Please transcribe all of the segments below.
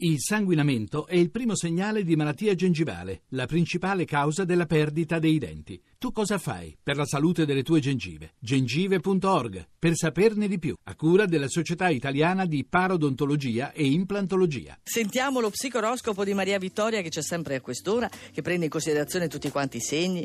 Il sanguinamento è il primo segnale di malattia gengivale, la principale causa della perdita dei denti. Tu cosa fai per la salute delle tue gengive? gengive.org per saperne di più, a cura della Società Italiana di Parodontologia e Implantologia. Sentiamo lo psicoroscopo di Maria Vittoria che c'è sempre a quest'ora, che prende in considerazione tutti quanti i segni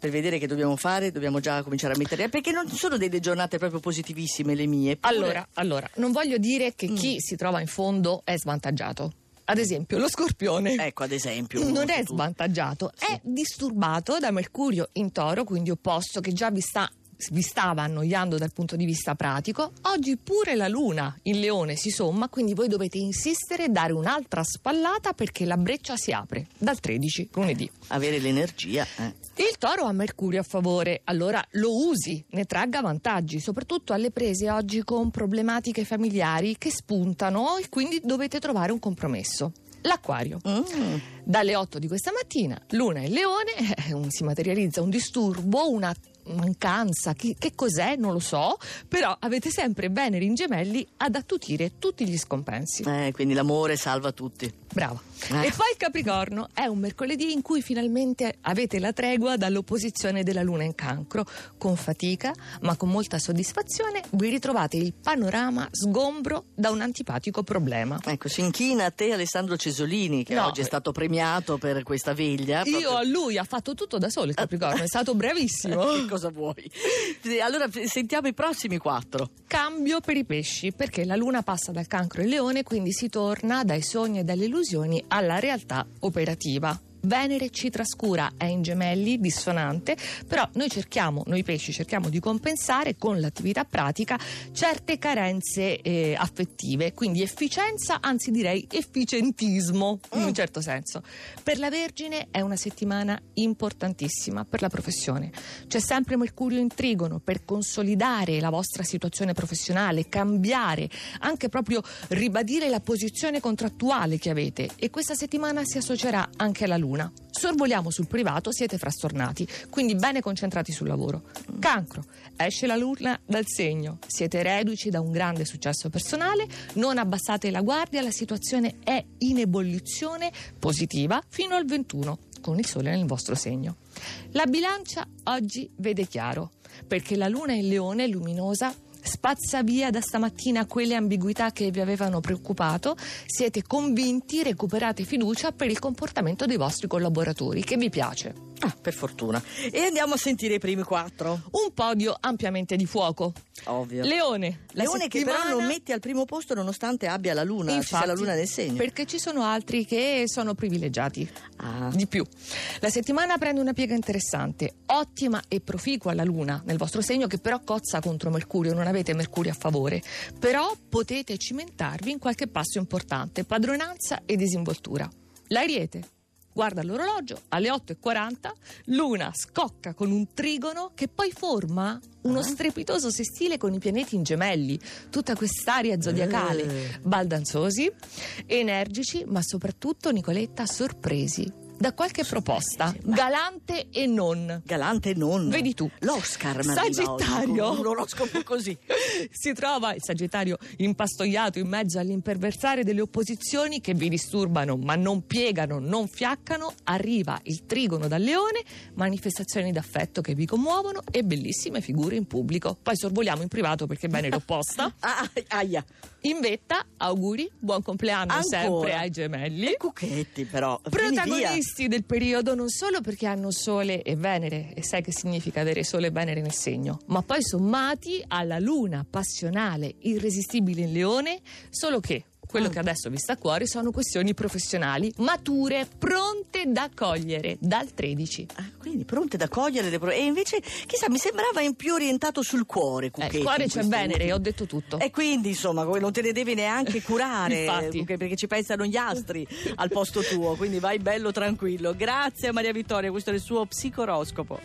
per vedere che dobbiamo fare, dobbiamo già cominciare a mettere perché non sono delle giornate proprio positivissime le mie. Pure... Allora, allora, non voglio dire che chi si trova in fondo è svantaggiato. Ad esempio, lo scorpione. Ecco, ad esempio. Non è svantaggiato, Sì. è disturbato da Mercurio in toro, quindi opposto, che già vi sta vi stava annoiando dal punto di vista pratico, oggi pure la luna in leone si somma, quindi voi dovete insistere e dare un'altra spallata perché la breccia si apre dal 13 lunedì. Avere l'energia. eh. Il toro ha Mercurio a favore, allora lo usi, ne tragga vantaggi, soprattutto alle prese oggi con problematiche familiari che spuntano e quindi dovete trovare un compromesso. L'acquario. Mm. Dalle 8 di questa mattina, Luna e Leone, eh, si materializza un disturbo, una mancanza, chi- che cos'è non lo so, però avete sempre Venere in gemelli ad attutire tutti gli scompensi. Eh, quindi l'amore salva tutti. Brava. Eh. E poi il Capricorno è un mercoledì in cui finalmente avete la tregua dall'opposizione della Luna in cancro. Con fatica, ma con molta soddisfazione, vi ritrovate il panorama sgombro da un antipatico problema. Ecco, si inchina a te Alessandro Cesolini, che No. oggi è stato premiato per questa veglia. Io proprio- a lui ha fatto tutto da solo il Capricorno, è stato bravissimo. cosa vuoi? Sì, Allora sentiamo i prossimi quattro. Cambio per i pesci, perché la luna passa dal cancro al leone, quindi si torna dai sogni e dalle illusioni alla realtà operativa. Venere ci trascura, è in gemelli, dissonante, però noi cerchiamo, noi pesci cerchiamo di compensare con l'attività pratica certe carenze eh, affettive, quindi efficienza, anzi direi efficientismo in un certo senso. Per la Vergine è una settimana importantissima per la professione. C'è sempre Mercurio in trigono per consolidare la vostra situazione professionale, cambiare, anche proprio ribadire la posizione contrattuale che avete e questa settimana si associerà anche alla Luna. Sorvoliamo sul privato, siete frastornati, quindi bene concentrati sul lavoro. Cancro, esce la Luna dal segno, siete reduci da un grande successo personale, non abbassate la guardia, la situazione è in ebollizione positiva fino al 21 con il sole nel vostro segno. La bilancia oggi vede chiaro, perché la luna in leone luminosa spazza via da stamattina quelle ambiguità che vi avevano preoccupato, siete convinti, recuperate fiducia per il comportamento dei vostri collaboratori, che vi piace. Ah, per fortuna. E andiamo a sentire i primi quattro. Un podio ampiamente di fuoco. Ovvio. Leone, la Leone che però settimana- non metti al primo posto nonostante abbia la luna, sia la Infatti, luna nel segno. Perché ci sono altri che sono privilegiati. Ah. Di più. La settimana prende una piega interessante, ottima e proficua la luna nel vostro segno che però cozza contro Mercurio, non avete Mercurio a favore. Però potete cimentarvi in qualche passo importante, padronanza e disinvoltura. L'Ariete. Guarda l'orologio, alle 8.40 Luna scocca con un trigono che poi forma uno Ah. strepitoso sestile con i pianeti in gemelli. Tutta quest'aria zodiacale Eh. baldanzosi, energici, ma soprattutto, Nicoletta, sorpresi da qualche proposta, galante e non. Galante e non. Vedi tu. L'Oscar arriva Sagittario. un oroscopo così. Si trova il Sagittario impastoiato in mezzo all'imperversare delle opposizioni che vi disturbano ma non piegano, non fiaccano. Arriva il trigono dal leone, manifestazioni d'affetto che vi commuovono e bellissime figure in pubblico. Poi sorvoliamo in privato perché bene l'opposta. Ah, aia. In vetta, auguri, buon compleanno Ancora? sempre ai gemelli. E cucchetti però. Vieni Protagonisti del periodo non solo perché hanno Sole e Venere, e sai che significa avere Sole e Venere nel segno, ma poi sommati alla luna passionale irresistibile in Leone, solo che quello Mm. che adesso vi sta a cuore sono questioni professionali, mature, pronte da cogliere dal 13. Ah, quindi pronte da cogliere le pro- E invece, chissà, mi sembrava in più orientato sul cuore. Eh, Cucchetti, il cuore c'è Venere, ho detto tutto. E quindi, insomma, non te ne devi neanche curare, perché ci pensano gli astri al posto tuo, quindi vai bello tranquillo. Grazie a Maria Vittoria, questo è il suo psicoroscopo.